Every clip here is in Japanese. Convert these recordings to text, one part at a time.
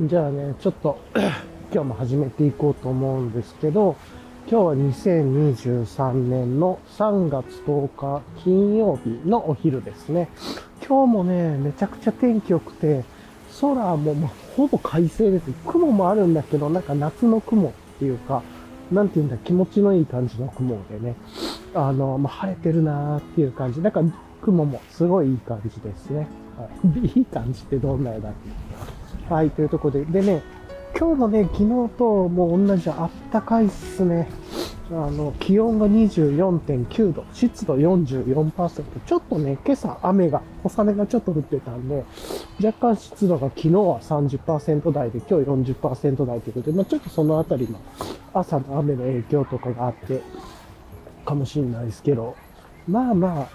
じゃあね、ちょっと今日も始めていこうと思うんですけど、今日は2023年の3月10日金曜日のお昼ですね。今日もね、めちゃくちゃ天気良くて、空も、ま、ほぼ快晴です。雲もあるんだけど、なんか夏の雲っていうか、なんていうんだ、気持ちのいい感じの雲でね、あの、ま、晴れてるなーっていう感じ。なんか雲もすごいいい感じですね。はい、いい感じってどんな絵だっけ？はい、というところで、でね、今日もね、昨日ともう同じあったかいっすね。あの、気温が24.9度、湿度44%。ちょっとね、今朝雨が、小雨がちょっと降ってたんで、若干湿度が昨日は30%台で、今日40%台ということで、まあちょっとそのあたりの朝の雨の影響とかがあって、かもしれないですけど、まあまあ、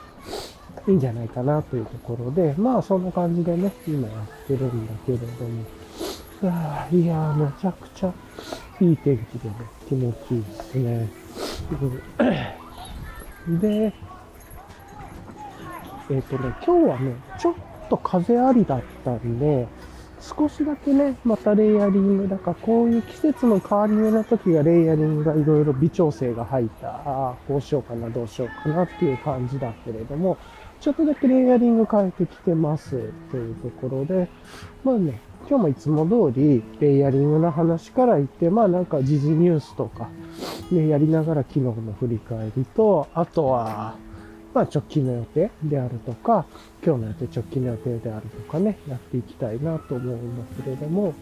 いいんじゃないかなというところで、まあそんな感じでね、今やってるんだけれども、あいやめちゃくちゃいい天気でね、気持ちいいですね。で、えっ、ー、とね、今日はね、ちょっと風ありだったんで、少しだけね、またレイヤリングだから、こういう季節の変わり目の時がレイヤリングがいろいろ微調整が入った、ああ、こうしようかな、どうしようかなっていう感じだけれども、ちょっとだけレイヤリング変えてきてますというところで、まあね、今日もいつも通り、レイヤリングの話から言って、まあなんか時事ニュースとか、ね、やりながら昨日の振り返りと、あとは、まあ直近の予定であるとか、今日の予定、直近の予定であるとかね、やっていきたいなと思うんだけれども、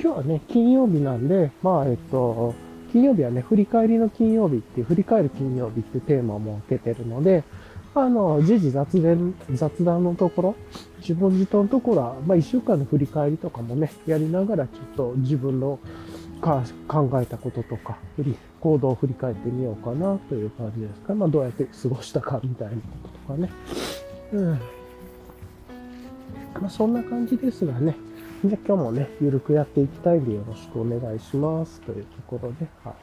今日はね、金曜日なんで、まあえっと、金曜日はね、振り返りの金曜日っていう、振り返る金曜日っていうテーマを設けてるので、あの、時事雑談、雑談のところ、自分自のところは、まあ一週間の振り返りとかもね、やりながらちょっと自分のか考えたこととか、振り、行動を振り返ってみようかなという感じですか。まあどうやって過ごしたかみたいなこととかね。うん。まあそんな感じですがね。じゃ今日もね、ゆるくやっていきたいんでよろしくお願いしますというところで、はい。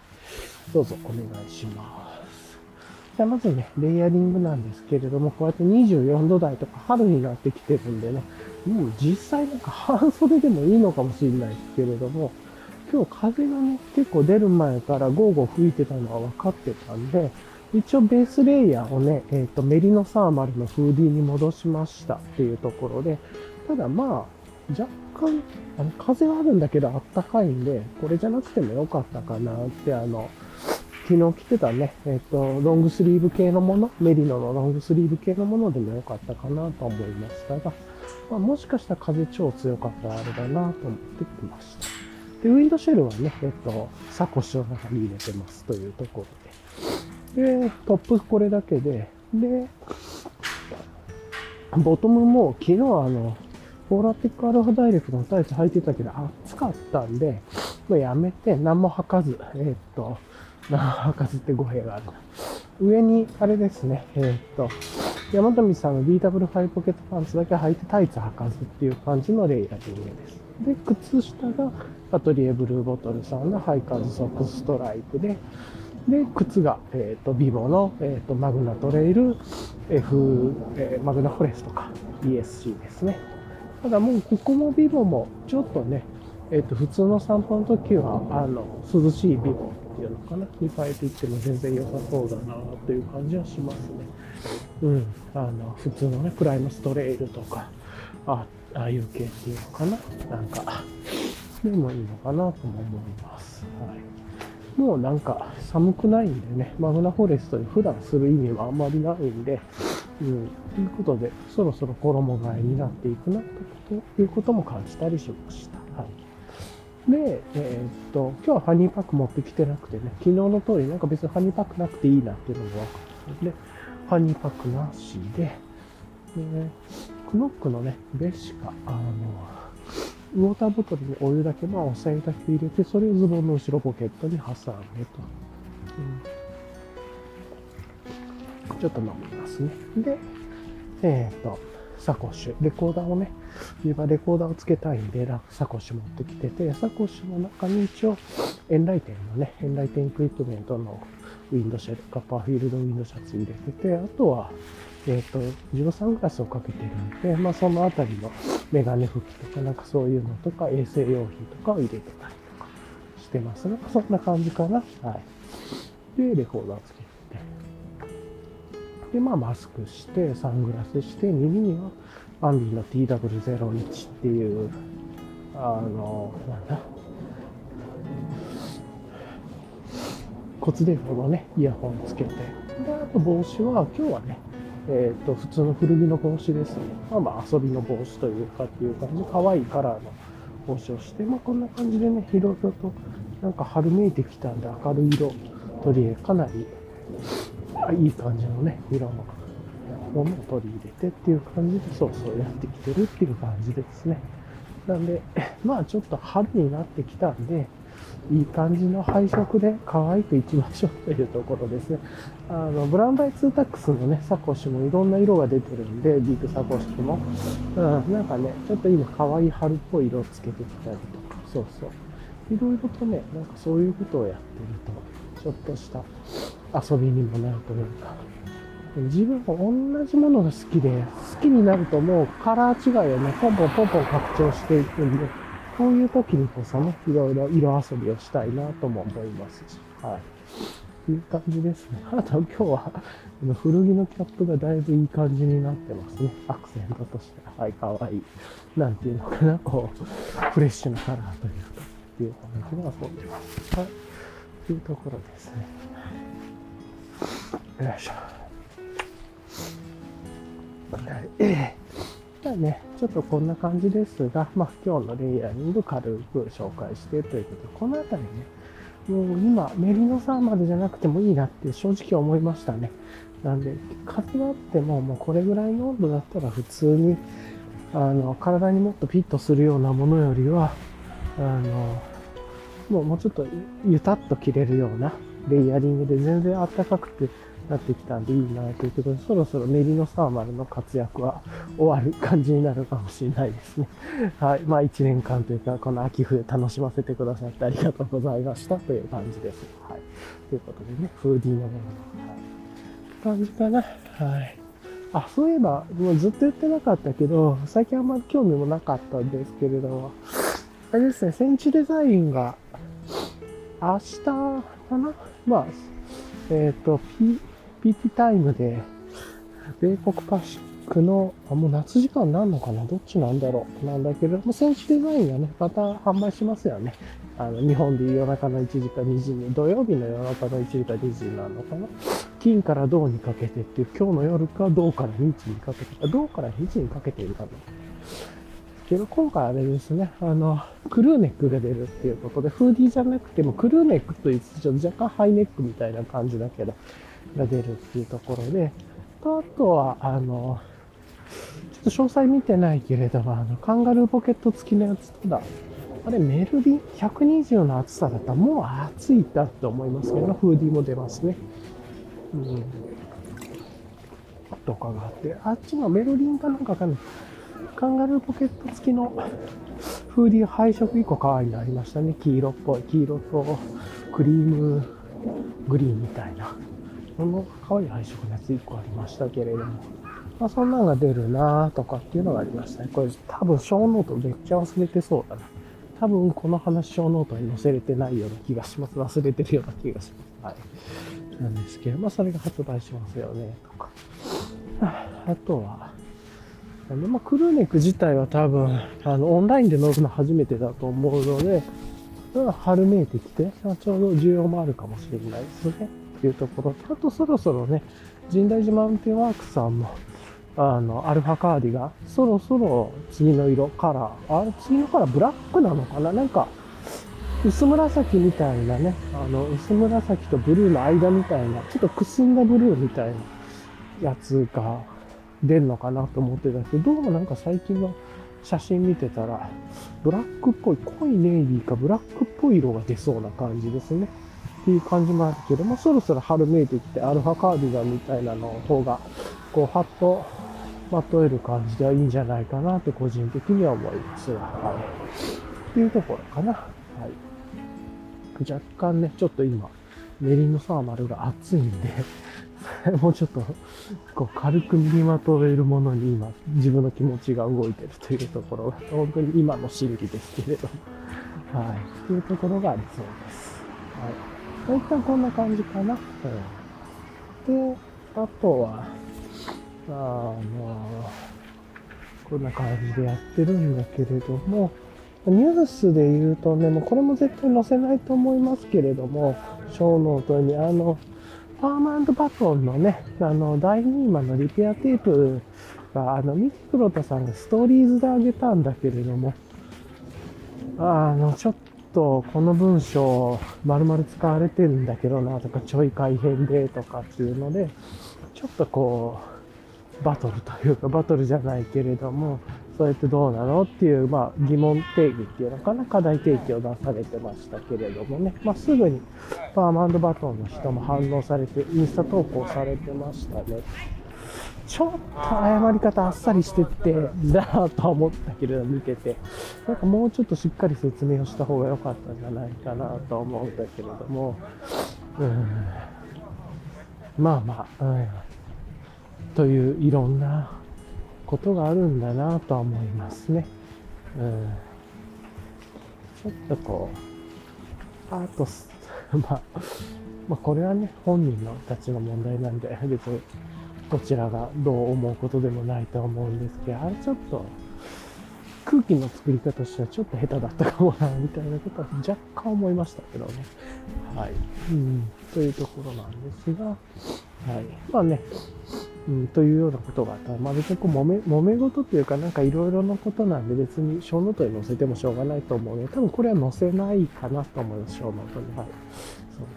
どうぞお願いします。じゃあまずね、レイヤリングなんですけれども、こうやって24度台とか春になってきてるんでね、もう実際なんか半袖でもいいのかもしれないですけれども、今日風がね、結構出る前からゴーゴー吹いてたのは分かってたんで、一応ベースレイヤーをね、えっ、ー、と、メリノサーマルのフーディーに戻しましたっていうところで、ただまあ、若干、あの、風はあるんだけどあったかいんで、これじゃなくてもよかったかなって、あの、昨日着てたね、えっ、と、ロングスリーブ系のもの、メリノのロングスリーブ系のものでもよかったかなと思いましたが、まあ、もしかしたら風超強かったらあれだなと思ってきました。で、ウィンドシェルはね、えっ、と、サコッシュの中に入れてますというところで。で、トップこれだけで、で、ボトムも昨日あの、フォーラティックアルファダイレクトのタイツ履いてたけど暑かったんで、もうやめて何も履かず、えっ、と、履かずって語弊がある。上に、あれですね、えー、っと、山と道さんの DW5 ポケットパンツだけ履いてタイツ履かずっていう感じのレイヤリングです。で、靴下がアトリエブルーボトルさんのハイカーズソックスストライプで、で、靴が、えっ、ー、と、ビボの、えっ、ー、と、マグナトレイル、F、えー、マグナフォレスとか ESC ですね。ただもう、ここもビボも、ちょっとね、えっ、と、普通の散歩の時は、あの、涼しいビボっていうのかなに変えていっても全然良さそうだなという感じはしますね。うん。あの、普通のね、プライムストレイルとか、あああいう系っていうのかななんか、でもいいのかなとも思います。はい。もうなんか寒くないんでね、マグナフォレストに普段する意味はあんまりないんで、うん、ということで、そろそろ衣替えになっていくなということも感じたりしました。で、えー、っと、今日はハニーパック持ってきてなくてね、昨日の通りなんか別にハニーパックなくていいなっていうのも分かったので、ハニーパックなしで、で、ねクノックのね、ベシカ、あの、ウォーターボトルにお湯だけ、まあ、お湯だけ入れて、それをズボンの後ろポケットに挟んでと。うん、ちょっと飲みますね。で、えっ、と、サコッシュ、レコーダーをね、自分はレコーダーをつけたいんで、サコッシュ持ってきてて、サコッシュの中に一応、エンライテンのね、エンライテンエクイプメントのウィンドシェル、カッパーフィールドウィンドシャツ入れてて、あとは、えっ、ー、と、自分サングラスをかけてるんで、まあそのあたりのメガネ拭きとか、なんかそういうのとか、衛生用品とかを入れてたりとかしてます。なんかそんな感じかな。はい。で、レコーダーつけ。で、まあ、マスクして、サングラスして、耳にはアンビーの TW01 っていう、あの、なんだ、骨伝導のね、イヤホンつけて、で、あと帽子は、今日はね、えっ、ー、と、普通の古着の帽子ですね。まあまあ遊びの帽子というかっていう感じ、可愛いカラーの帽子をして、まあこんな感じでね、いろいろと、なんか春めいてきたんで明るい色、取りかなりいい感じのね、色のものを取り入れてっていう感じで、そうそうやってきてるっていう感じですね。なんで、まあちょっと春になってきたんで、いい感じの配色で可愛くいきましょうというところですね。あの、ブランバイツータックスのね、サコッシュもいろんな色が出てるんで、ビッグサコッシュも。うん、なんかね、ちょっと今可愛い春っぽい色をつけてきたりとか、そうそう。いろいろとね、なんかそういうことをやってると、ちょっとした遊びにもなるというか、自分も同じものが好きで、好きになるともうカラー違いをね、ポンポンポンポン拡張していくんで、こういう時にこそね、いろいろ色遊びをしたいなとも思いますし、はい。いう感じですね。あと今日は、古着のキャップがだいぶいい感じになってますね。アクセントとして。はい、かわいい。なんていうのかな、こう、フレッシュなカラーというか、っていう感じが遊んでます。はい。というところですね。よいしょ。はい。じゃあね、ちょっとこんな感じですが、まあ今日のレイヤリング軽く紹介してということで、この辺りね、もう今、メリノサーマルじゃなくてもいいなって正直思いましたね。なんで、風があっても、もうこれぐらいの温度だったら普通に、あの、体にもっとフィットするようなものよりは、あの、もうもうちょっとゆたっと着れるようなレイヤリングで全然暖かくて、なってきたんでいいなということで、そろそろメリノサーマルの活躍は終わる感じになるかもしれないですね。はい。まあ1年間というか、この秋冬楽しませてくださってありがとうございましたという感じです。はい。ということでね、フーディーのものの、はい、感じかな。はい。あ、そういえば、もうずっと言ってなかったけど、最近あんまり興味もなかったんですけれども、あれですね、センチデザインが明日かな？まあ、えっ、ー、と、P、PT タイムで、米国パシックの、あ、もう夏時間なんのかな？どっちなんだろう？なんだけれど、も選手デザインがね、また販売しますよね。あの、日本で夜中の1時か2時に、土曜日の夜中の1時か2時になるのかな？金から銅にかけてっていう、今日の夜か銅から日にかけて、銅から日にかけているかな。けど、今回あれですね、あの、クルーネックが出るっていうことで、フーディーじゃなくても、クルーネックと言ってちょっと若干ハイネックみたいな感じだけど、が出るっていうところで、あとは、あの、ちょっと詳細見てないけれども、あの、カンガルーポケット付きのやつ、ただ、あれ、メルビン120の厚さだったらもう暑いだって思いますけど、フーディーも出ますね。うん。とかがあって、あっちがメルリンかなんかかな。カンガルーポケット付きのフーディー配色1個可愛いのありましたね。黄色っぽい。黄色とクリームグリーンみたいな。この可愛い配色のやつ1個ありましたけれども、まあ、そんなのが出るなとかっていうのがありましたね。これ多分小ノートめっちゃ忘れてそうだな。多分この話ショーノートに載せれてないような気がします。忘れてるような気がします。はい。なんですけど、まあそれが発売しますよね、とか。あとは、まあ、クルーネック自体は多分、あの、オンラインで乗るの初めてだと思うので、春めいてきて、ちょうど需要もあるかもしれないですね。っていうところ。と、あとそろそろね、深大寺マウンテンワークスさんも、あの、アルファカーディが、そろそろ次の色、カラー、あれ、次のカラーブラックなのかな？なんか、薄紫みたいなね、あの、薄紫とブルーの間みたいな、ちょっとくすんだブルーみたいなやつが出るのかなと思ってたけど、どうもなんか最近の写真見てたら、ブラックっぽい、濃いネイビーかブラックっぽい色が出そうな感じですね。っていう感じもあるけども、そろそろ春めいてきて、アルファカーディガンみたいなの方が、こう、ハッとまとえる感じではいいんじゃないかなと個人的には思います、はい。っていうところかな。はい。若干ね、ちょっと今、メリノサーマルが暑いんで もうちょっと、こう、軽く身にまとえるものに今、自分の気持ちが動いてるというところが、本当に今の心理ですけれど、はい。というところがありそうです。はい。一旦こんな感じかな。うん、で、あとは、あの、こんな感じでやってるんだけれども、ニュースで言うとね、もうこれも絶対載せないと思いますけれども、ショーノートに、あの、パーマンバトンのね、あの、第2話のリペアテープが、あの、ミキクロタさんがストーリーズであげたんだけれども、あの、ちょっとこの文章、丸々使われてるんだけどなとか、ちょい改変でとかっていうので、ちょっとこう、バトルというか、バトルじゃないけれども、それってどうなのっていう、まあ、疑問定義っていうのかな、課題提起を出されてましたけれどもね、まあ、すぐにパーマンドバトンの人も反応されて、インスタ投稿されてましたね。ちょっと謝り方あっさりしてて、だなとは思ったけれど、見てて、なんかもうちょっとしっかり説明をした方が良かったんじゃないかなと思うんだけれども、うん、まあまあ、うん。といういろんなことがあるんだなとは思いますね。うん、ちょっとこう、アートス、まあ、まあ、これはね、本人のたちの問題なんで、別にこちらがどう思うことでもないと思うんですけど、あれちょっと、空気の作り方としてはちょっと下手だったかもな、みたいなことは若干思いましたけどね。はい。うん、というところなんですが、はい。まあね、うん、というようなことがあった、まあ別にこう揉め、揉め事というかなんかいろいろなことなんで別にショーノートに載せてもしょうがないと思うので、多分これは載せないかなと思います、ショーノートに。はい。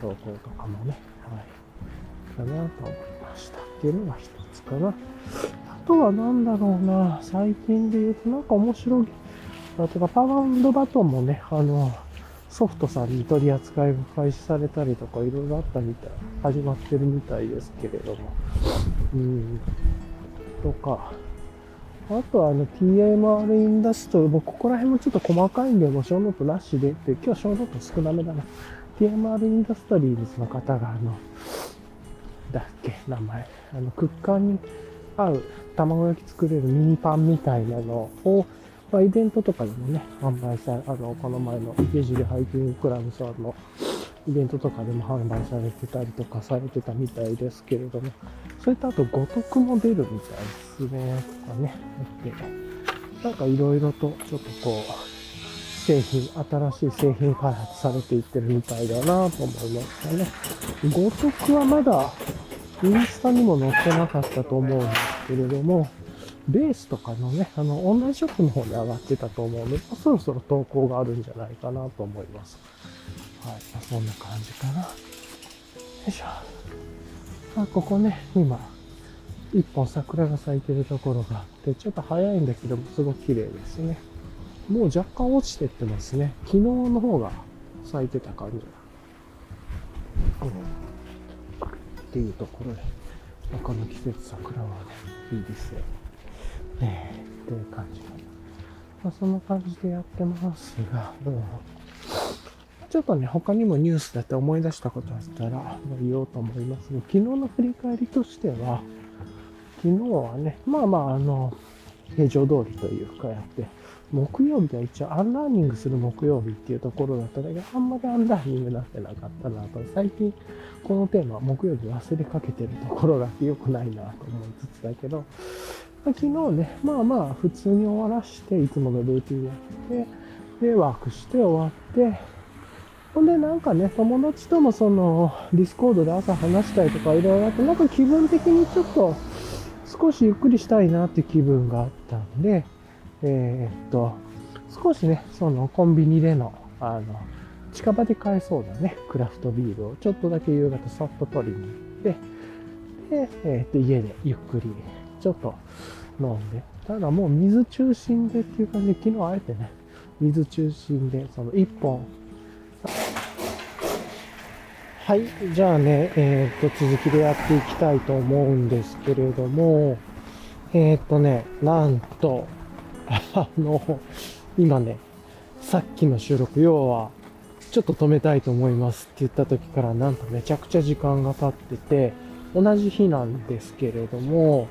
その投稿とかもね。はい。かなと思いました。っていうのが一つかな。あとは何だろうな、最近で言うとなんか面白い、あとかパワーバトンもね、あの、ソフトさんに取り扱いが開始されたりとかいろいろあったみたい、始まってるみたいですけれども。うん。とか。あとはあの TMR インダストリー、もうここら辺もちょっと細かいんで、もうショーノートなしでって、今日ショーノート少なめだな。TMR インダストリーズの方があの、だっけ、名前。あの、クッカーに合う卵焼き作れるミニパンみたいなのを、まあ、イベントとかでもね、販売され、あの、この前の池尻ハイキングクラブさんのイベントとかでも販売されてたりとかされてたみたいですけれども、それとあと、五徳も出るみたいですね、とかね、なんかいろいろとちょっとこう、製品、新しい製品開発されていってるみたいだなと思いましたね。五徳はまだインスタにも載ってなかったと思うんですけれども、ベースとかのね、あの、オンラインショップの方に上がってたと思うので、そろそろ投稿があるんじゃないかなと思います。はい、ま、そんな感じかな。よいしょ。あ、ここね、今、一本桜が咲いてるところがあって、ちょっと早いんだけど、すごく綺麗ですね。もう若干落ちてってますね。昨日の方が咲いてた感じ。うん。っていうところで、この季節桜はね、いいですよ。ねえ、っていう感じかな。まあ、そんな感じでやってますが、う、ちょっとね、他にもニュースだって思い出したことあったら言おうと思いますが、昨日の振り返りとしては、昨日はね、まあまあ、あの、平常通りというかやって、木曜日は一応アンラーニングする木曜日っていうところだったんだけど、あんまりアンラーニングになってなかったなと。最近、このテーマ木曜日忘れかけてるところがあって良くないなと思いつつだけど、昨日ね、まあまあ普通に終わらして、いつものルーティンやって、で、ワークして終わって、ほんでなんかね、友達ともその、ディスコードで朝話したりとかいろいろあって、なんか気分的にちょっと、少しゆっくりしたいなって気分があったんで、えー、っと、少しね、そのコンビニでの、あの、近場で買えそうなね、クラフトビールをちょっとだけ夕方さっと取りに行って、で、えー、っと、家でゆっくりちょっと飲んで、ただもう水中心でっていう感じ。で、昨日あえてね、水中心で、その1本。はい、じゃあね、えっ、と、続きでやっていきたいと思うんですけれども、えっ、とね、なんと、あの、今ね、さっきの収録、要は、ちょっと止めたいと思いますって言った時から、なんとめちゃくちゃ時間が経ってて、同じ日なんですけれども、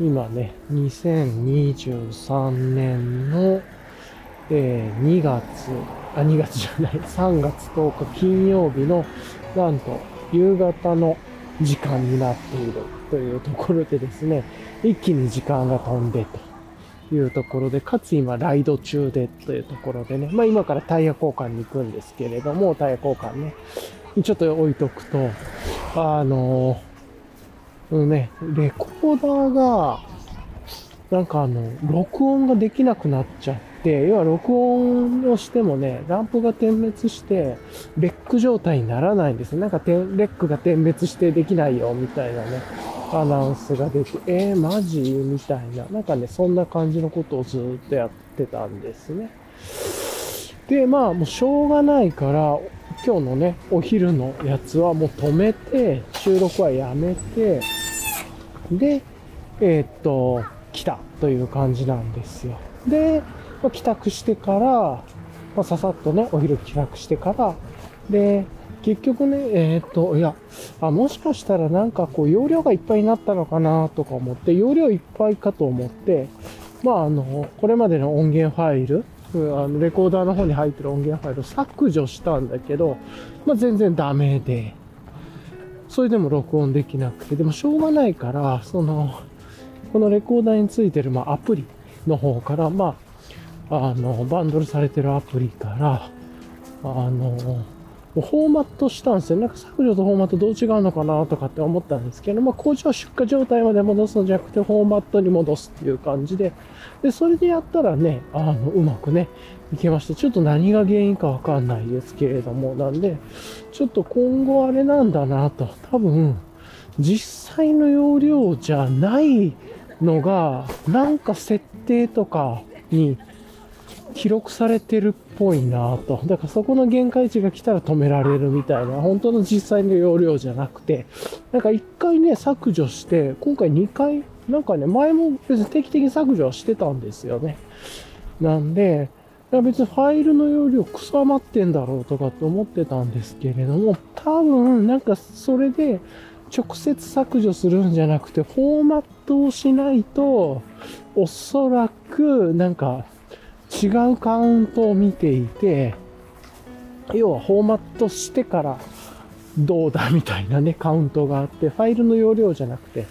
今ね、2023年の、えー、2月、あ、2月じゃない、3月10日金曜日の、なんと、夕方の時間になっているというところでですね、一気に時間が飛んでというところで、かつ今ライド中でというところでね、まあ今からタイヤ交換に行くんですけれども、タイヤ交換ね、ちょっと置いとくと、あのうんね、レコーダーが、なんかあの、録音ができなくなっちゃって、要は録音をしてもね、ランプが点滅して、レック状態にならないんですなんかレックが点滅してできないよ、みたいなね、アナウンスが出て、えー、マジ？みたいな、なんかね、そんな感じのことをずっとやってたんですね。で、まあ、もうしょうがないから、今日のね、お昼のやつはもう止めて、収録はやめて、で、えー、っと、来たという感じなんですよ。で、まあ、帰宅してから、まあ、ささっとね、お昼帰宅してから、で、結局ね、えー、っと、いや、あ、もしかしたらなんかこう、容量がいっぱいになったのかなとか思って、容量いっぱいかと思って、まあ、あの、これまでの音源ファイル、あのレコーダーの方に入ってる音源ファイルを削除したんだけど、まあ、全然ダメで、それでも録音できなくて、でもしょうがないから、その、このレコーダーについてる、まあ、アプリの方から、まあ、あの、バンドルされてるアプリから、あの、フォーマットしたんですよ。なんか削除とフォーマットどう違うのかなとかって思ったんですけど、まあ、工場出荷状態まで戻すのじゃなくて、フォーマットに戻すっていう感じで、で、それでやったらね、あの、うまくね、いけました。ちょっと何が原因かわかんないですけれども、なんで、ちょっと今後あれなんだなと、多分、実際の容量じゃないのが、なんか設定とかに記録されてるっぽいなと。だからそこの限界値が来たら止められるみたいな、本当の実際の容量じゃなくて、なんか一回ね、削除して、今回2回、なんかね、前も別に定期的に削除はしてたんですよね。なんで、別にファイルの容量くそ余ってんだろうとかって思ってたんですけれども、多分なんかそれで直接削除するんじゃなくて、フォーマットをしないと、おそらくなんか違うカウントを見ていて、要はフォーマットしてからどうだみたいなね、カウントがあって、ファイルの容量じゃなくて、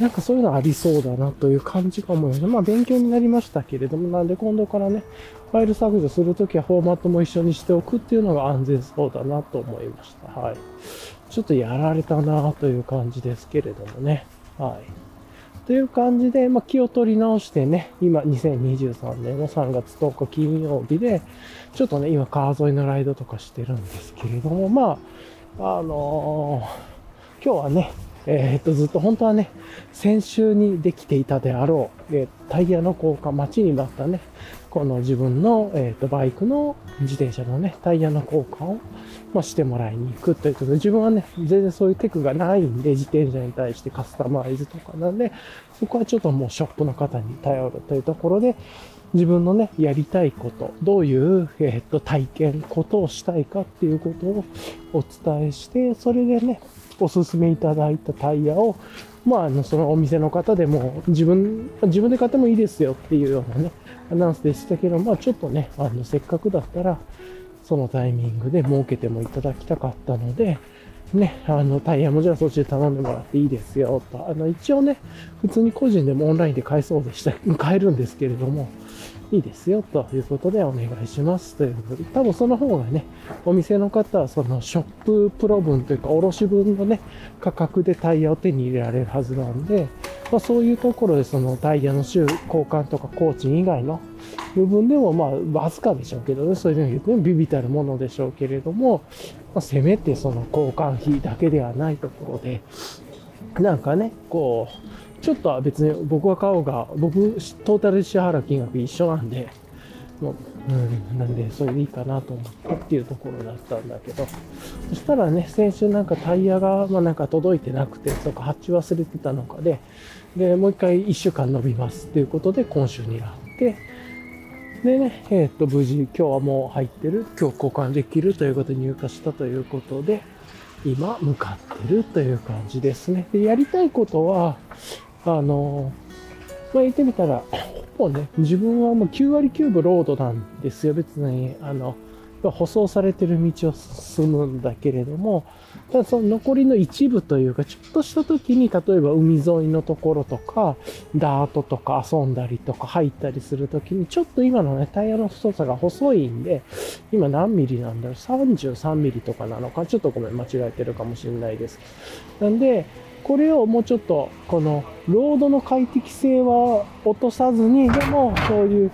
なんかそういうのありそうだなという感じが思いました。まあ勉強になりましたけれども、なんで今度からね、ファイル削除するときはフォーマットも一緒にしておくっていうのが安全そうだなと思いました。はい。ちょっとやられたなという感じですけれどもね。はい。という感じで、まあ、気を取り直してね、今2023年の3月10日金曜日で、ちょっとね、今川沿いのライドとかしてるんですけれども、まあ、あのー、今日はね、えー、っと、ずっと本当はね、先週にできていたであろう、えー、タイヤの交換、待ちになったね、この自分の、えっとバイクの自転車のね、タイヤの交換をまあ、してもらいに行くということで、自分はね、全然そういうテクがないんで、自転車に対してカスタマイズとかなんで、そこはちょっともうショップの方に頼るというところで、自分のね、やりたいこと、どういう、えー、っと、体験、ことをしたいかっていうことをお伝えして、それでね、おすすめいただいたタイヤを、まあ、の、そのお店の方でも、自分、自分で買ってもいいですよっていうようなね、アナウンスでしたけど、まあ、ちょっとね、あの、せっかくだったら、そのタイミングで設けてもいただきたかったので、ね、あの、タイヤもじゃあそっちで頼んでもらっていいですよ、と。あの、一応ね、普通に個人でもオンラインで買えそうでした。買えるんですけれども、いいですよ、ということでお願いします。ということで、多分その方がね、お店の方はそのショッププロ分というか、卸分のね、価格でタイヤを手に入れられるはずなんで、まあそういうところでそのタイヤの周交換とか工賃以外の部分でもまあわずかでしょうけどね、そういうの言ってもビビたるものでしょうけれども、まあ、せめてその交換費だけではないところで、なんかね、こう、ちょっとは別に僕が買おうが、僕、トータルで支払う金額一緒なんで、もう、うん、なんで、それでいいかなと思ったっていうところだったんだけど、そしたらね、先週なんかタイヤが、まあなんか届いてなくて、とか発注忘れてたのかで、で、もう一回一週間伸びますっていうことで今週になって、でね、えっ、ー、と、無事今日はもう入ってる、今日交換できるということに入荷したということで、今向かってるという感じですね。で、やりたいことは、あの、まあ、言ってみたら、ほぼね、自分はもう9割9分ロードなんですよ。別に、あの、舗装されてる道を進むんだけれども、ただその残りの一部というか、ちょっとした時に、例えば海沿いのところとか、ダートとか遊んだりとか入ったりする時に、ちょっと今のね、タイヤの太さが細いんで、今何ミリなんだろう ?33 ミリとかなのか？ちょっとごめん、間違えてるかもしれないです。なんで、これをもうちょっと、この、ロードの快適性は落とさずに、でも、そういう、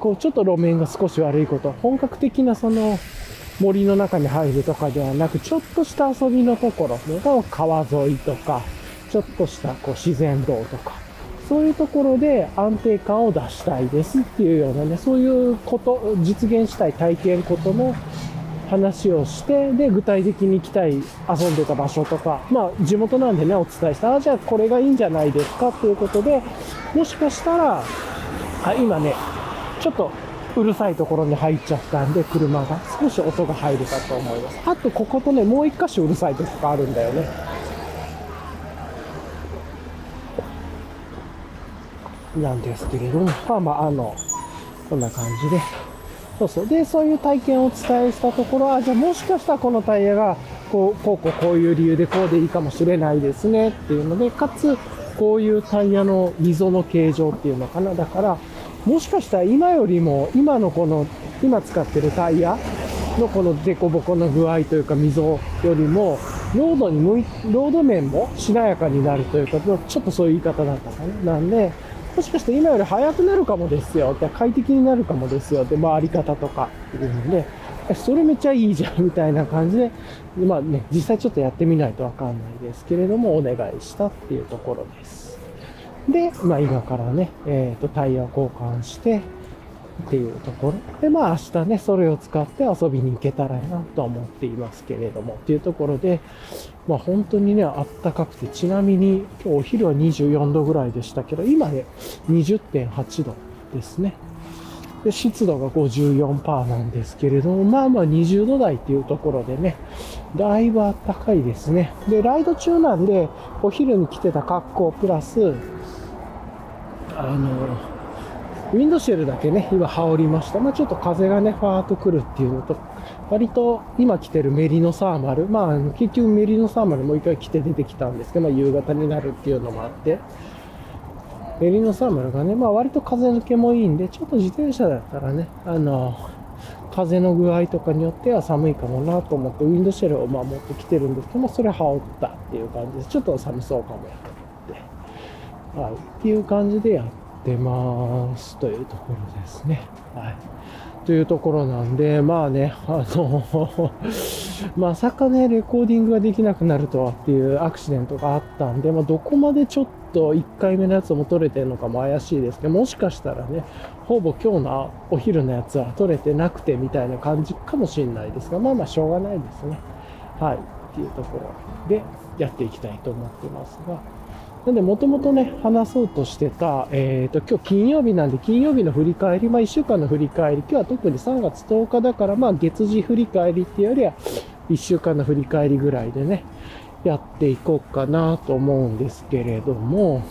こう、ちょっと路面が少し悪いこと、本格的なその、森の中に入るとかではなく、ちょっとした遊びのところ、川沿いとか、ちょっとしたこう自然道とか、そういうところで安定感を出したいですっていうようなね、そういうこと、実現したい体験ことの話をして、で、具体的に行きたい遊んでた場所とか、まあ地元なんでね、お伝えしたら、じゃあこれがいいんじゃないですかっていうことで、もしかしたら、あ今ね、ちょっとうるさいところに入っちゃったんで、車が少し音が入るかと思います。あと、こことね、もう一箇所うるさいとこがあるんだよね。なんですけれども、まあまあ、あの、こんな感じで。そうそう。で、そういう体験をお伝えしたところは、じゃあもしかしたらこのタイヤが、こう、こう、こう、こういう理由でこうでいいかもしれないですねっていうので、かつ、こういうタイヤの溝の形状っていうのかな。だから、もしかしたら今よりも、今のこの、今使ってるタイヤのこの凸凹の具合というか溝よりも、ロードに向い、ロード面もしなやかになるというか、ちょっとそういう言い方だったかな。なんで、もしかして今より速くなるかもですよ。快適になるかもですよ。で、回り方とかっていうので、それめっちゃいいじゃんみたいな感じで、まあね、実際ちょっとやってみないとわかんないですけれども、お願いしたっていうところです。で、まあ今からね、えっ、ー、と、タイヤ交換して、っていうところ。で、まあ明日ね、それを使って遊びに行けたらなと思っていますけれども、っていうところで、まあ本当にね、あったかくて、ちなみに今日お昼は24度ぐらいでしたけど、今ね、20.8度ですね。で、湿度が54%なんですけれども、まあまあ20度台っていうところでね、だいぶあったかいですね。で、ライド中なんで、お昼に着てた格好プラス、あの、ウィンドシェルだけね、今羽織りました。まあちょっと風がね、ファーっと来るっていうのと、割と今着てるメリノサーマル、まあ結局メリノサーマルもう一回着て出てきたんですけど、まあ夕方になるっていうのもあって、メリノサーマルがね、まあ割と風抜けもいいんで、ちょっと自転車だったらね、あの、風の具合とかによっては寒いかもなと思って、ウィンドシェルをまあ持ってきてるんですけども、それ羽織ったっていう感じで。ちょっと寒そうかもやってはい、っていう感じでやってますというところですね。はい。というところなんで、まあね、あの まさかね、レコーディングができなくなるとはっていうアクシデントがあったんで、まあ、どこまでちょっと1回目のやつも撮れてるのかも怪しいですけど、もしかしたらね、ほぼ今日のお昼のやつは撮れてなくてみたいな感じかもしれないですが、まあまあしょうがないですね。はい。っていうところでやっていきたいと思ってますが、なんで、もともとね、話そうとしてた、えっ、ー、と、今日金曜日なんで、金曜日の振り返り、まあ、1週間の振り返り、今日は特に3月10日だから、まあ、月次振り返りっていうよりは、1週間の振り返りぐらいでね、やっていこうかなと思うんですけれども、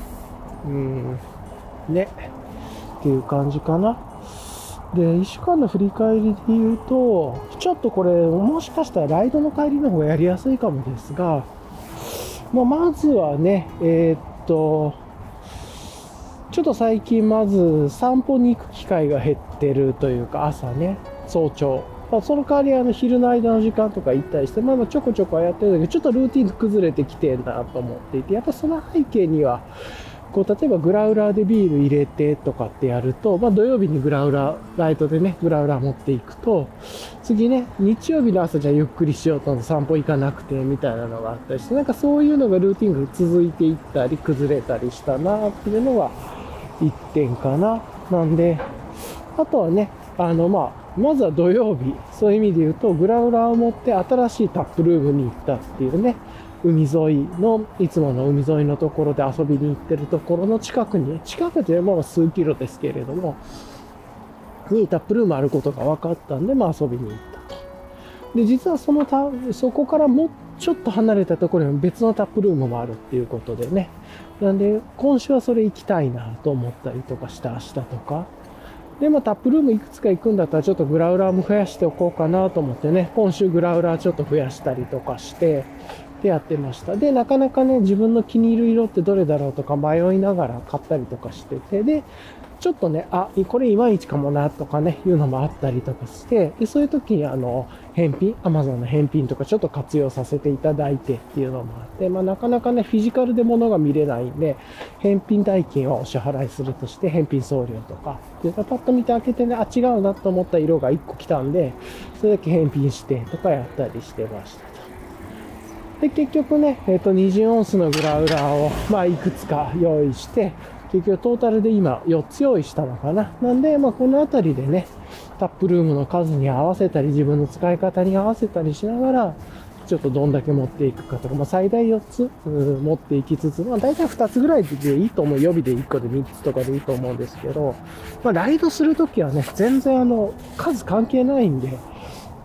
うん、ね、っていう感じかな。で、1週間の振り返りで言うと、ちょっとこれ、もしかしたらライドの帰りの方がやりやすいかもですが、まあ、まずはね、えー、っと、ちょっと最近まず散歩に行く機会が減ってるというか、朝ね、早朝。まあ、その代わりあの昼の間の時間とか行ったりして、まだちょこちょこやってるんだけど、ちょっとルーティン崩れてきてるなと思っていて、やっぱその背景には、こう、例えばグラウラーでビール入れてとかってやると、まあ土曜日にグラウラー、ライトでね、グラウラー持っていくと、次ね、日曜日の朝じゃゆっくりしようと散歩行かなくてみたいなのがあったりして、なんかそういうのがルーティンが続いていったり、崩れたりしたなっていうのが一点かな。なんで、あとはね、あの、まあ、まずは土曜日、そういう意味で言うと、グラウラーを持って新しいタップルームに行ったっていうね、海沿いの、いつもの海沿いのところで遊びに行ってるところの近くに、近くでもう数キロですけれども、にタップルームあることが分かったんで、まあ遊びに行ったと。で、実はそのた、そこからもっちょっと離れたところに別のタップルームもあるっていうことでね。なんで、今週はそれ行きたいなと思ったりとかして明日とか。で、まあ、タップルームいくつか行くんだったら、ちょっとグラウラーも増やしておこうかなと思ってね、今週グラウラーちょっと増やしたりとかして、でやってました。で、なかなかね、自分の気に入る色ってどれだろうとか迷いながら買ったりとかしてて、で、ちょっとね、あ、これいまいちかもなとかね、いうのもあったりとかして、で、そういう時にあの、返品、Amazon の返品とかちょっと活用させていただいてっていうのもあって、まあなかなかね、フィジカルで物が見れないんで、返品代金はお支払いするとして、返品送料とか、で、パッと見て開けてね、あ、違うなと思った色が1個来たんで、それだけ返品してとかやったりしてました。で、結局ね、えっ、ー、と、20オンスのグラウラーを、まあ、いくつか用意して、結局トータルで今4つ用意したのかな。なんで、まあ、この辺りでね、タップルームの数に合わせたり、自分の使い方に合わせたりしながら、ちょっとどんだけ持っていくかとか、まあ、最大4つ持っていきつつ、まあ、大体2つぐらいでいいと思う。予備で1個で3つとかでいいと思うんですけど、まあ、ライドするときはね、全然あの、数関係ないんで、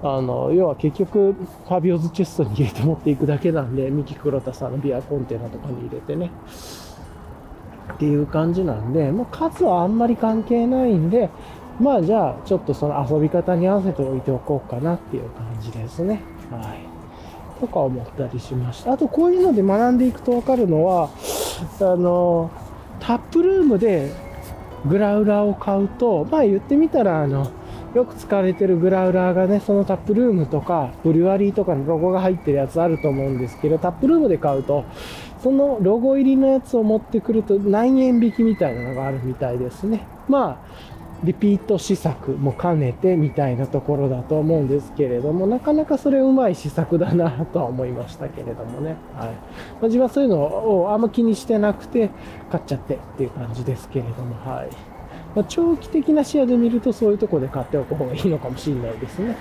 あの、要は結局、ファビオズチェストに入れて持っていくだけなんで、ミキ黒田さんのビアコンテナとかに入れてね。っていう感じなんで、まあ、数はあんまり関係ないんで、まあじゃあちょっとその遊び方に合わせておいておこうかなっていう感じですね。はい。とか思ったりしました。あとこういうので学んでいくとわかるのは、あの、タップルームでグラウラを買うと、まあ言ってみたらあの、よく使われてるグラウラーがね、そのタップルームとか、ブリュワリーとかのロゴが入ってるやつあると思うんですけど、タップルームで買うと、そのロゴ入りのやつを持ってくると何円引きみたいなのがあるみたいですね。まあ、リピート試作も兼ねてみたいなところだと思うんですけれども、なかなかそれうまい試作だなとは思いましたけれどもね。はい。まあ、自分はそういうのをあんま気にしてなくて買っちゃってっていう感じですけれども、はい。まあ、長期的な視野で見るとそういうとこで買っておく方がいいのかもしれないですね。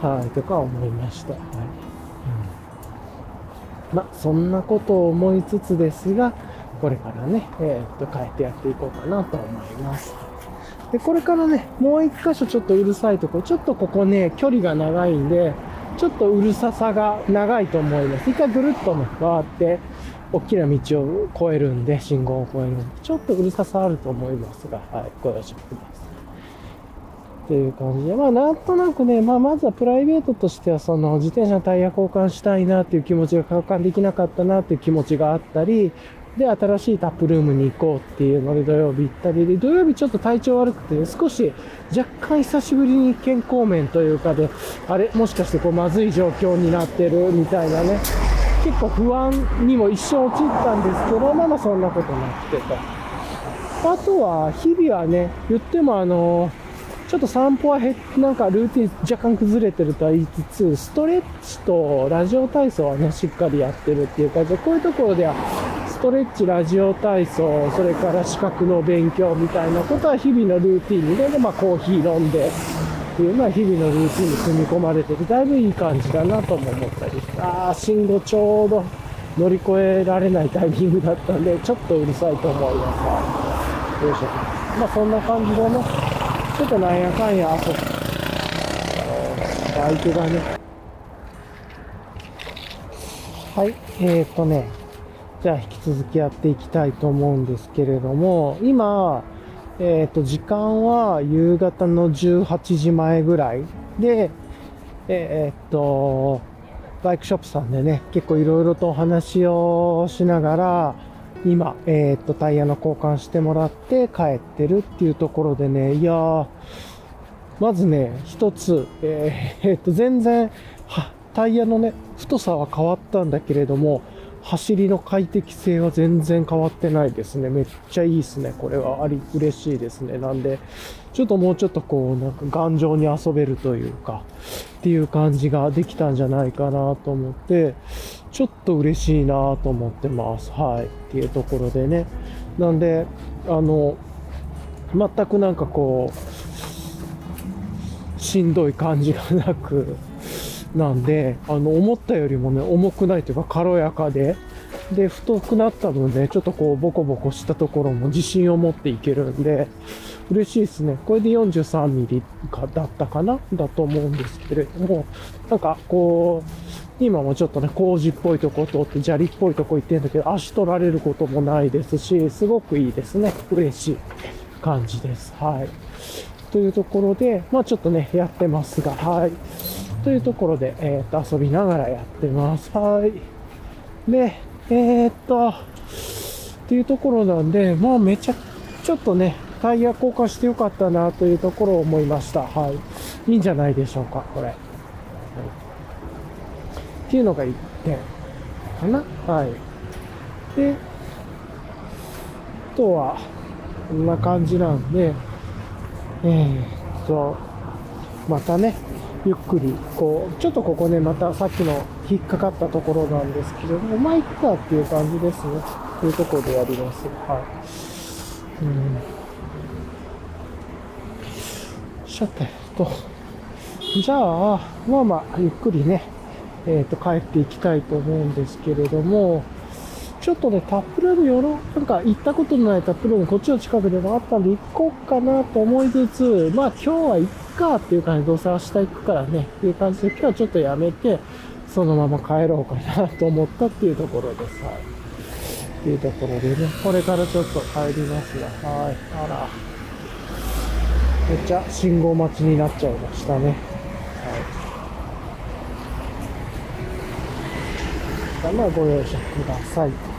はい。はい、とか思いました。はい。まあ、そんなことを思いつつですが、これからね、えー、っと、変えてやっていこうかなと思います。で、これからね、もう一箇所ちょっとうるさいとこ、ちょっとここね、距離が長いんで、ちょっとうるささが長いと思います。一回ぐるっとね、回って、大きな道を越えるんで、信号を越えるんで、ちょっとうるささあると思いますが、はい、ご容赦ください。っていう感じで、まあなんとなくね、まあまずはプライベートとしてはその自転車のタイヤ交換したいなっていう気持ちが交換できなかったなっていう気持ちがあったり、で、新しいタップルームに行こうっていうので土曜日行ったりで、土曜日ちょっと体調悪くて、少し若干久しぶりに健康面というかで、あれ、もしかしてこうまずい状況になってるみたいなね、結構不安にも一瞬陥ったんですけど、まあまあそんなことなくてと。あとは、日々はね、言ってもあの、ちょっと散歩はへなんかルーティン若干崩れてるとは言いつつ、ストレッチとラジオ体操はね、しっかりやってるっていう感じで、こういうところではストレッチ、ラジオ体操、それから資格の勉強みたいなことは日々のルーティンで、でまあ、コーヒー飲んでっていうのは日々のルーティンに組み込まれてて、だいぶいい感じだなとも思ったりして、ああ、信号ちょうど乗り越えられないタイミングだったんで、ちょっとうるさいと思います。よいしょ。まあ、そんな感じでね、ちょっとなんやかんや遊ぶ。バイクがね、はい、えーとね、じゃあ引き続きやっていきたいと思うんですけれども、今、えっ、ー、と、時間は夕方の18時前ぐらい。で、えっ、と、バイクショップさんでね、結構いろいろとお話をしながら、今、えっ、と、タイヤの交換してもらって帰ってるっていうところでね、いやー、まずね、一つ、えー、っと、全然、タイヤのね、太さは変わったんだけれども、走りの快適性は全然変わってないですね。めっちゃいいですね。これはあり、嬉しいですね。なんで、ちょっともうちょっとこう、なんか頑丈に遊べるというか、っていう感じができたんじゃないかなと思って、ちょっと嬉しいなと思ってます。はい。っていうところでね。なんで、あの、全くなんかこう、しんどい感じがなく、なんで、あの、思ったよりもね、重くないというか軽やかで、で、太くなったので、ちょっとこう、ボコボコしたところも自信を持っていけるんで、嬉しいですね。これで43ミリかだったかな？だと思うんですけれども、なんかこう、今もちょっとね、工事っぽいとこ通って砂利っぽいとこ行ってんだけど、足取られることもないですし、すごくいいですね。嬉しい感じです。はい。というところで、まあちょっとね、やってますが、はい。というところで、えーっと、遊びながらやってます。はい。で、えーっと、っていうところなんで、まあめちゃ、ちょっとね、タイヤ交換してよかったなというところを思いました。はい。いいんじゃないでしょうか、これ。はいっていうのが1点かな。はい。で、あとは、こんな感じなんで、えーっと、またね、ゆっくり、こう、ちょっとここね、またさっきの引っかかったところなんですけれども、まあ、いっかっていう感じですね。というところでやります。はい。うん。さてと、じゃあ、まあまあ、ゆっくりね、えっ、と、帰っていきたいと思うんですけれども、ちょっとね、タップルームよろ、なんか行ったことのないタップルーム、こっちの近くでもあったんで行こうかなと思いつつ、まあ今日は行っかっていう感じで、どうせ明日行くからね、っていう感じで、今日はちょっとやめて、そのまま帰ろうかなと思ったっていうところです。はい。っていうところでね、これからちょっと帰りますが、はい。あら。めっちゃ信号待ちになっちゃいましたね。はい。まあご容赦ください。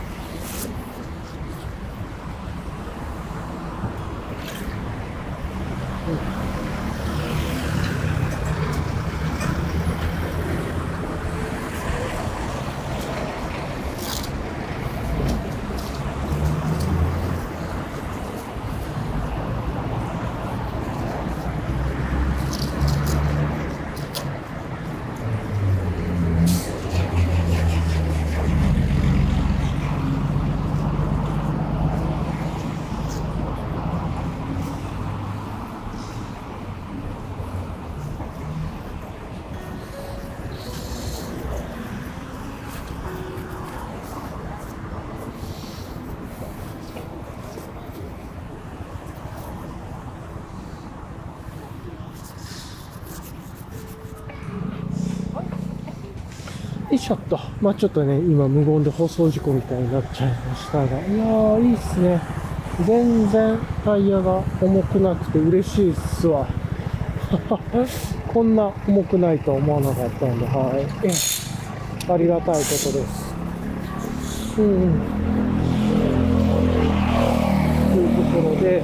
しょっと。まあちょっとね、今無言で放送事故みたいになっちゃいましたが。いやー、いいっすね。全然タイヤが重くなくて嬉しいっすわ。こんな重くないとは思わなかったんで、はい。ありがたいことです。うん。というところで、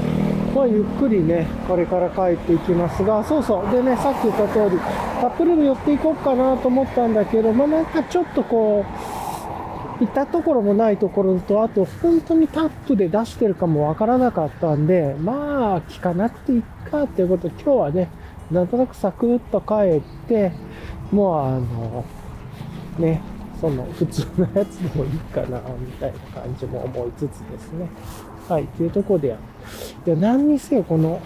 まあ、ゆっくりね、これから帰っていきますが、そうそう。でね、さっき言った通り、タップルーム寄っていこうかなと思ったんだけど、まあ、なんかちょっとこう、行ったところもないところと、あと、本当にタップで出してるかもわからなかったんで、まあ、聞かなくていいかっていうことで、今日はね、なんとなくサクッと帰って、もうあの、ね、その普通のやつでもいいかな、みたいな感じも思いつつですね。はい、というとこでやいや、何にせよこの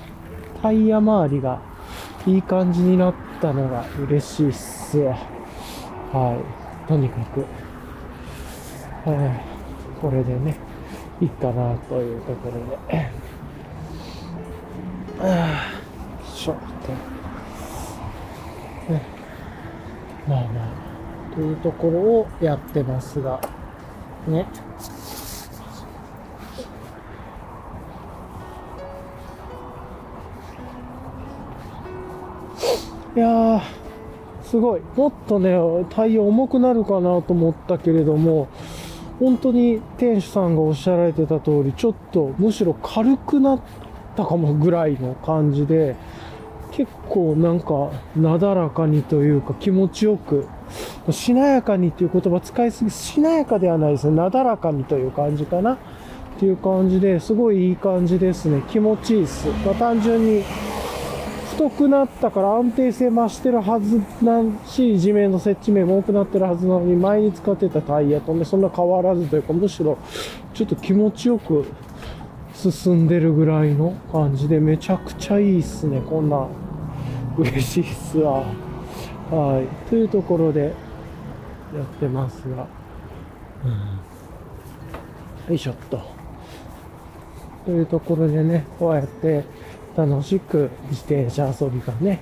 タイヤ周りがいい感じになったのが嬉しいっす。はい。とにかく、はい。これでね、いいかなというところで。ああ、よいしょっと。ね。まあまあ、というところをやってますが、ね。いや、すごい。もっとね、タイヤ重くなるかなと思ったけれども、本当に店主さんがおっしゃられてた通り、ちょっとむしろ軽くなったかもぐらいの感じで、結構なんか、なだらかにというか気持ちよく、しなやかにっていう言葉使いすぎ、しなやかではないですね。なだらかにという感じかな。っていう感じで、すごいいい感じですね。気持ちいいっす。まあ、単純に、太くなったから安定性増してるはずなし、地面の接地面も多くなってるはずなのに、前に使ってたタイヤとね、そんな変わらずというか、むしろ、ちょっと気持ちよく進んでるぐらいの感じで、めちゃくちゃいいっすね、こんな。嬉しいっすわ。はい。というところで、やってますが。うんよいしょっと。というところでね、こうやって楽しく自転車遊びがね、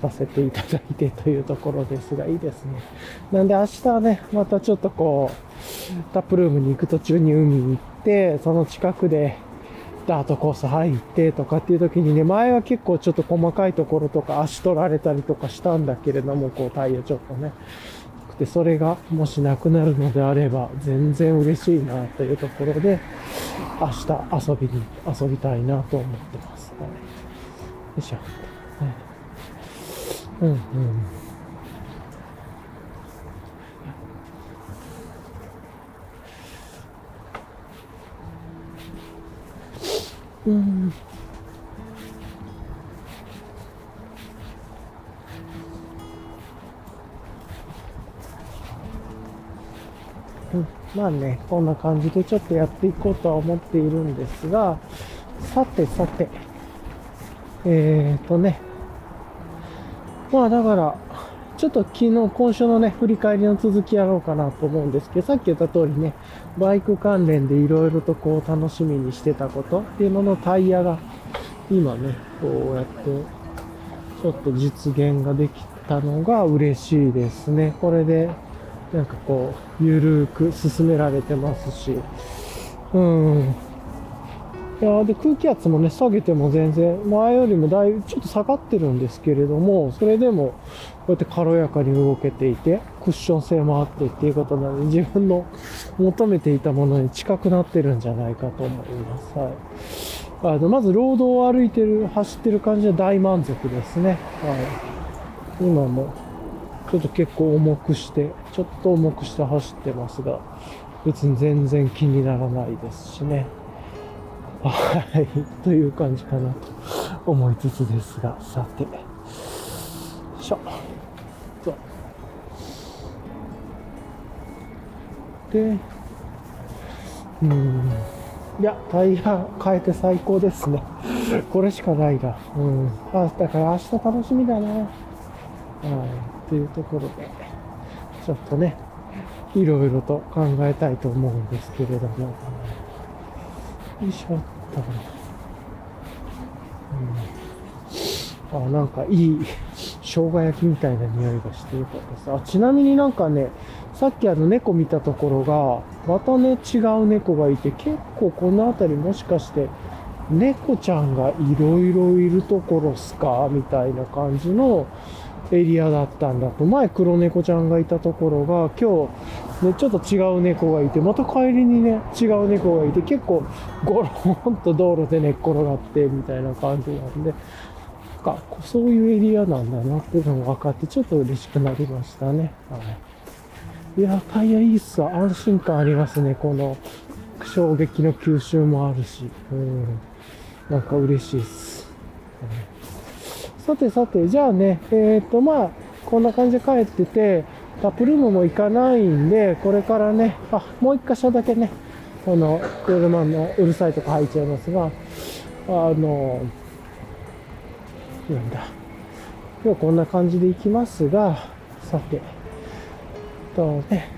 させていただいてというところですが、いいですね。なんで明日はね、またちょっとこう、タップルームに行く途中に海に行って、その近くでダートコース入ってとかっていう時にね、前は結構ちょっと細かいところとか足取られたりとかしたんだけれども、こうタイヤちょっとね。で、それがもしなくなるのであれば、全然嬉しいなというところで、明日遊びに、遊びたいなと思ってます。はい、いしょ。うんうん。うん。うん、まあね、こんな感じでちょっとやっていこうとは思っているんですが、さてさて、えーとね、まあだから、ちょっと昨日、今週のね、振り返りの続きやろうかなと思うんですけど、さっき言った通りね、バイク関連でいろいろとこう楽しみにしてたことっていうののタイヤが、今ね、こうやって、ちょっと実現ができたのが嬉しいですね。これで、なんかこう、ゆるーく進められてますし、うん、いやで空気圧もね、下げても全然、前よりもだいぶちょっと下がってるんですけれども、それでも、こうやって軽やかに動けていて、クッション性もあってっていうことなので、自分の求めていたものに近くなってるんじゃないかと思います。はい。あの、まず、ロードを歩いてる、走ってる感じは大満足ですね。はい。今も、ちょっと結構重くして、ちょっと重くして走ってますが、別に全然気にならないですしね。はい、という感じかなと思いつつですが、さて、しょ。そう。で、うん。いや、タイヤ変えて最高ですね。これしかないな。うん。あ、だから明日楽しみだな。はい。というところで、ちょっとね、いろいろと考えたいと思うんですけれども。よいしょと。うん、あ、なんかいい生姜焼きみたいな匂いがしてよかったです。あ、ちなみになんかね、さっきあの猫見たところが、またね、違う猫がいて、結構この辺りもしかして、猫ちゃんがいろいろいるところっすか？みたいな感じのエリアだったんだと。前黒猫ちゃんがいたところが、今日、ね、ちょっと違う猫がいて、また帰りにね、違う猫がいて、結構ゴロンと道路で寝っ転がって、みたいな感じなんで、なんか、そういうエリアなんだなっていうのが分かって、ちょっと嬉しくなりましたね。はい。いや、タイヤいいっすわ。安心感ありますね。この、衝撃の吸収もあるし。うん。なんか嬉しいっす。うんさてさて、じゃあね、えっ、ー、と、まあ、こんな感じで帰ってて、タップルームも行かないんで、これからね、あ、もう一箇所だけね、この車のうるさいとこ入っちゃいますが、あの、なんだ。今日こんな感じで行きますが、さて、とね、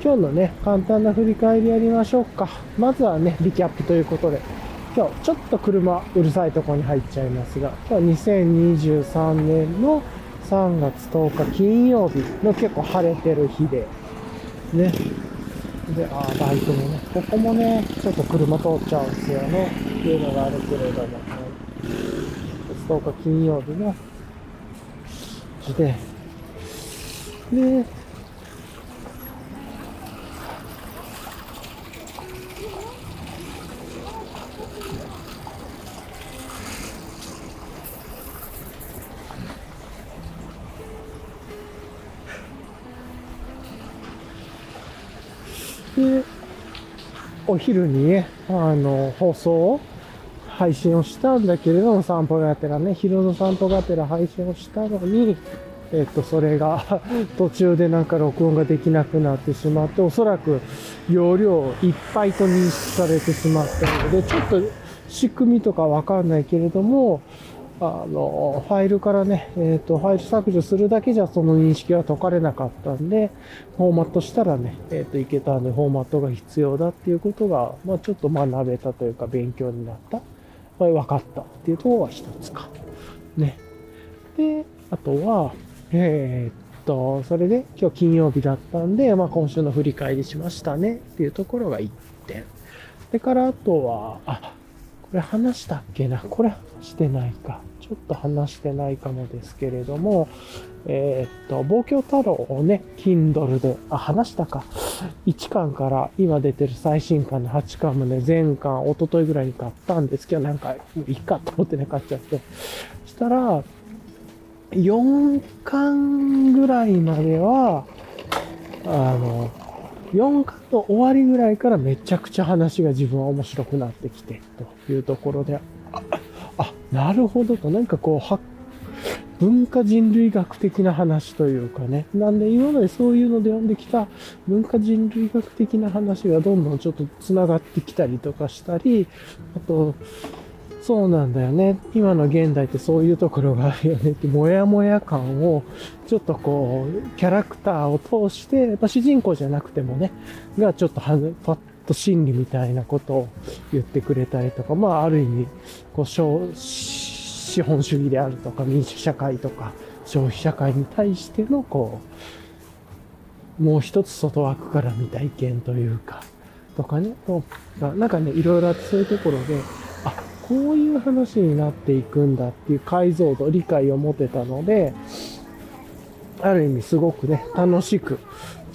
今日のね、簡単な振り返りやりましょうか。まずはね、リキャップということで。今日ちょっと車うるさいとこに入っちゃいますが、今日は2023年の3月10日金曜日の結構晴れてる日で、ね。で、ああ、バイクもね、ここもね、ちょっと車通っちゃうんですよね。っていうのがあるけれども、10日金曜日の日で、で、で、お昼に、あの、放送を配信をしたんだけれども、散歩がてらね、昼の散歩がてら配信をしたのに、えっと、それが 途中でなんか録音ができなくなってしまって、おそらく容量いっぱいと認識されてしまったので、ちょっと仕組みとかわかんないけれども、あの、ファイルからね、えっ、ー、と、ファイル削除するだけじゃその認識は解かれなかったんで、フォーマットしたらね、えっ、ー、と、いけたんで、フォーマットが必要だっていうことが、まあちょっと学べたというか、勉強になったはい、分かったっていうところが一つか。ね。で、あとは、えー、っと、それで今日金曜日だったんで、まあ今週の振り返りしましたねっていうところが1点。でからあとは、あ、これ話したっけなこれしてないか。ちょっと話してないかもですけれども、えー、っと、望郷太郎をね、Kindle で、あ、話したか。1巻から今出てる最新巻の8巻もね、前巻、一昨日ぐらいに買ったんですけど、なんか、いいかと思ってね、買っちゃって。したら、4巻ぐらいまでは、あの、4巻の終わりぐらいからめちゃくちゃ話が自分は面白くなってきて、というところで、あ、なるほどと、なんかこう、文化人類学的な話というかね。なんで今までそういうので読んできた文化人類学的な話がどんどんちょっと繋がってきたりとかしたり、あと、そうなんだよね。今の現代ってそういうところがあるよねって、もやもや感を、ちょっとこう、キャラクターを通して、まあ、主人公じゃなくてもね、がちょっとはパッと心理みたいなことを言ってくれたりとか、まあ、ある意味、こう、資本主義であるとか、民主社会とか、消費社会に対しての、こう、もう一つ外枠から見た意見というか、とかね、となんかね、いろいろそういうところで、あ、こういう話になっていくんだっていう解像度、理解を持てたので、ある意味すごくね、楽しく、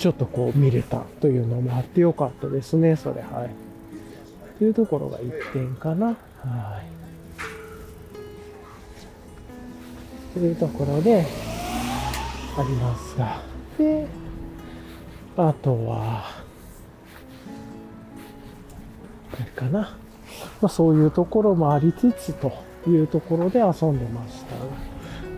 ちょっとこう見れたというのもあってよかったですね、それ、はい。というところが1点かな。はい。というところでありますが、で、あとは、あれかな。まあ、そういうところもありつつというところで遊んでました。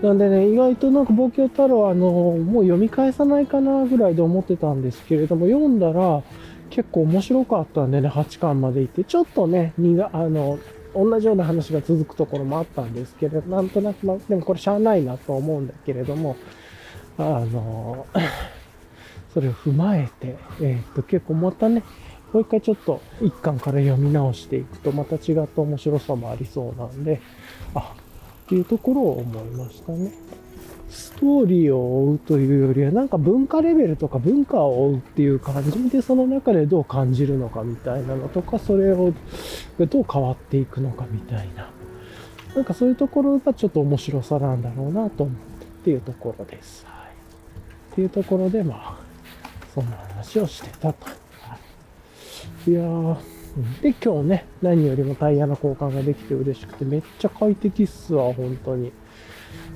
なんでね、意外となんか望郷太郎あの、もう読み返さないかなぐらいで思ってたんですけれども、読んだら結構面白かったんでね、8巻まで行って、ちょっとね、にが、あの、同じような話が続くところもあったんですけれど、なんとなく、まあ、でもこれしゃあないなと思うんだけれども、あの、それを踏まえて、えっ、と、結構またね、もう一回ちょっと一巻から読み直していくと、また違った面白さもありそうなんで、あ、っていうところを思いましたね。ストーリーを追うというよりは、なんか文化レベルとか文化を追うっていう感じで、その中でどう感じるのかみたいなのとか、それをどう変わっていくのかみたいな。なんかそういうところがちょっと面白さなんだろうなと思ってっていうところです。はい。っていうところで、まあ、そんな話をしてたと。いやー、で、今日ね、何よりもタイヤの交換ができて嬉しくて、めっちゃ快適っすわ、本当に。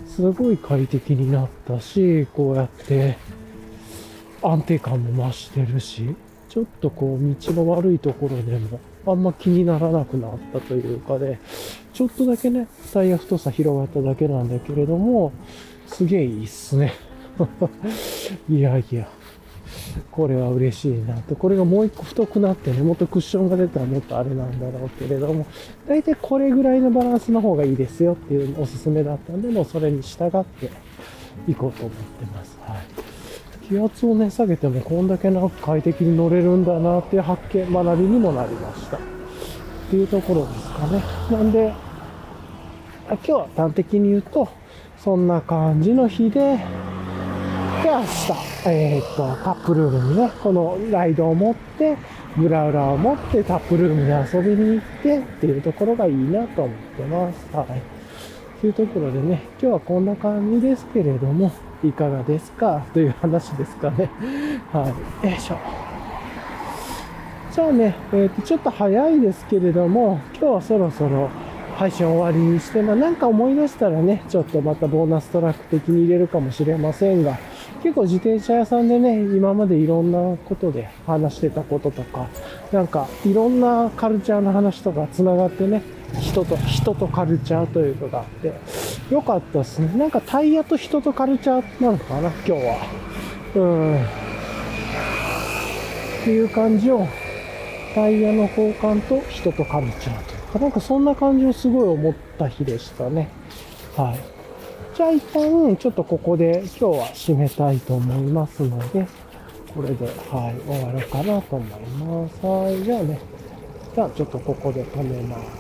すごい快適になったし、こうやって安定感も増してるし、ちょっとこう道の悪いところでもあんま気にならなくなったというかで、ちょっとだけね、タイヤ太さ広がっただけなんだけれども、すげえいいっすね。いやいや。これは嬉しいなと。これがもう一個太くなってね、もっとクッションが出たらもっとあれなんだろうけれども、大体これぐらいのバランスの方がいいですよっていうおすすめだったんで、もうそれに従っていこうと思ってます。はい。気圧をね、下げてもこんだけ長く快適に乗れるんだなっていう発見、学びにもなりました。っていうところですかね。なんで、今日は端的に言うと、そんな感じの日で、で、明日、えー、っと、タップルームにね、このライドを持って、ブラウラを持ってタップルームに遊びに行ってっていうところがいいなと思ってます。はい。というところでね、今日はこんな感じですけれども、いかがですか？という話ですかね。はい。よいしょ。じゃあね、えっ、と、ちょっと早いですけれども、今日はそろそろ配信終わりにして、まあなんか思い出したらね、ちょっとまたボーナストラック的に入れるかもしれませんが、結構自転車屋さんでね、今までいろんなことで話してたこととか、なんかいろんなカルチャーの話とか繋がってね、人と、人とカルチャーというかがあって、よかったですね。なんかタイヤと人とカルチャーなのかな、今日は。うん。っていう感じを、タイヤの交換と人とカルチャーというか、なんかそんな感じをすごい思った日でしたね。はい。じゃあ一旦、ちょっとここで今日は締めたいと思いますので、これで、はい、終わろうかなと思います。はい、じゃあね、じゃあちょっとここで止めます。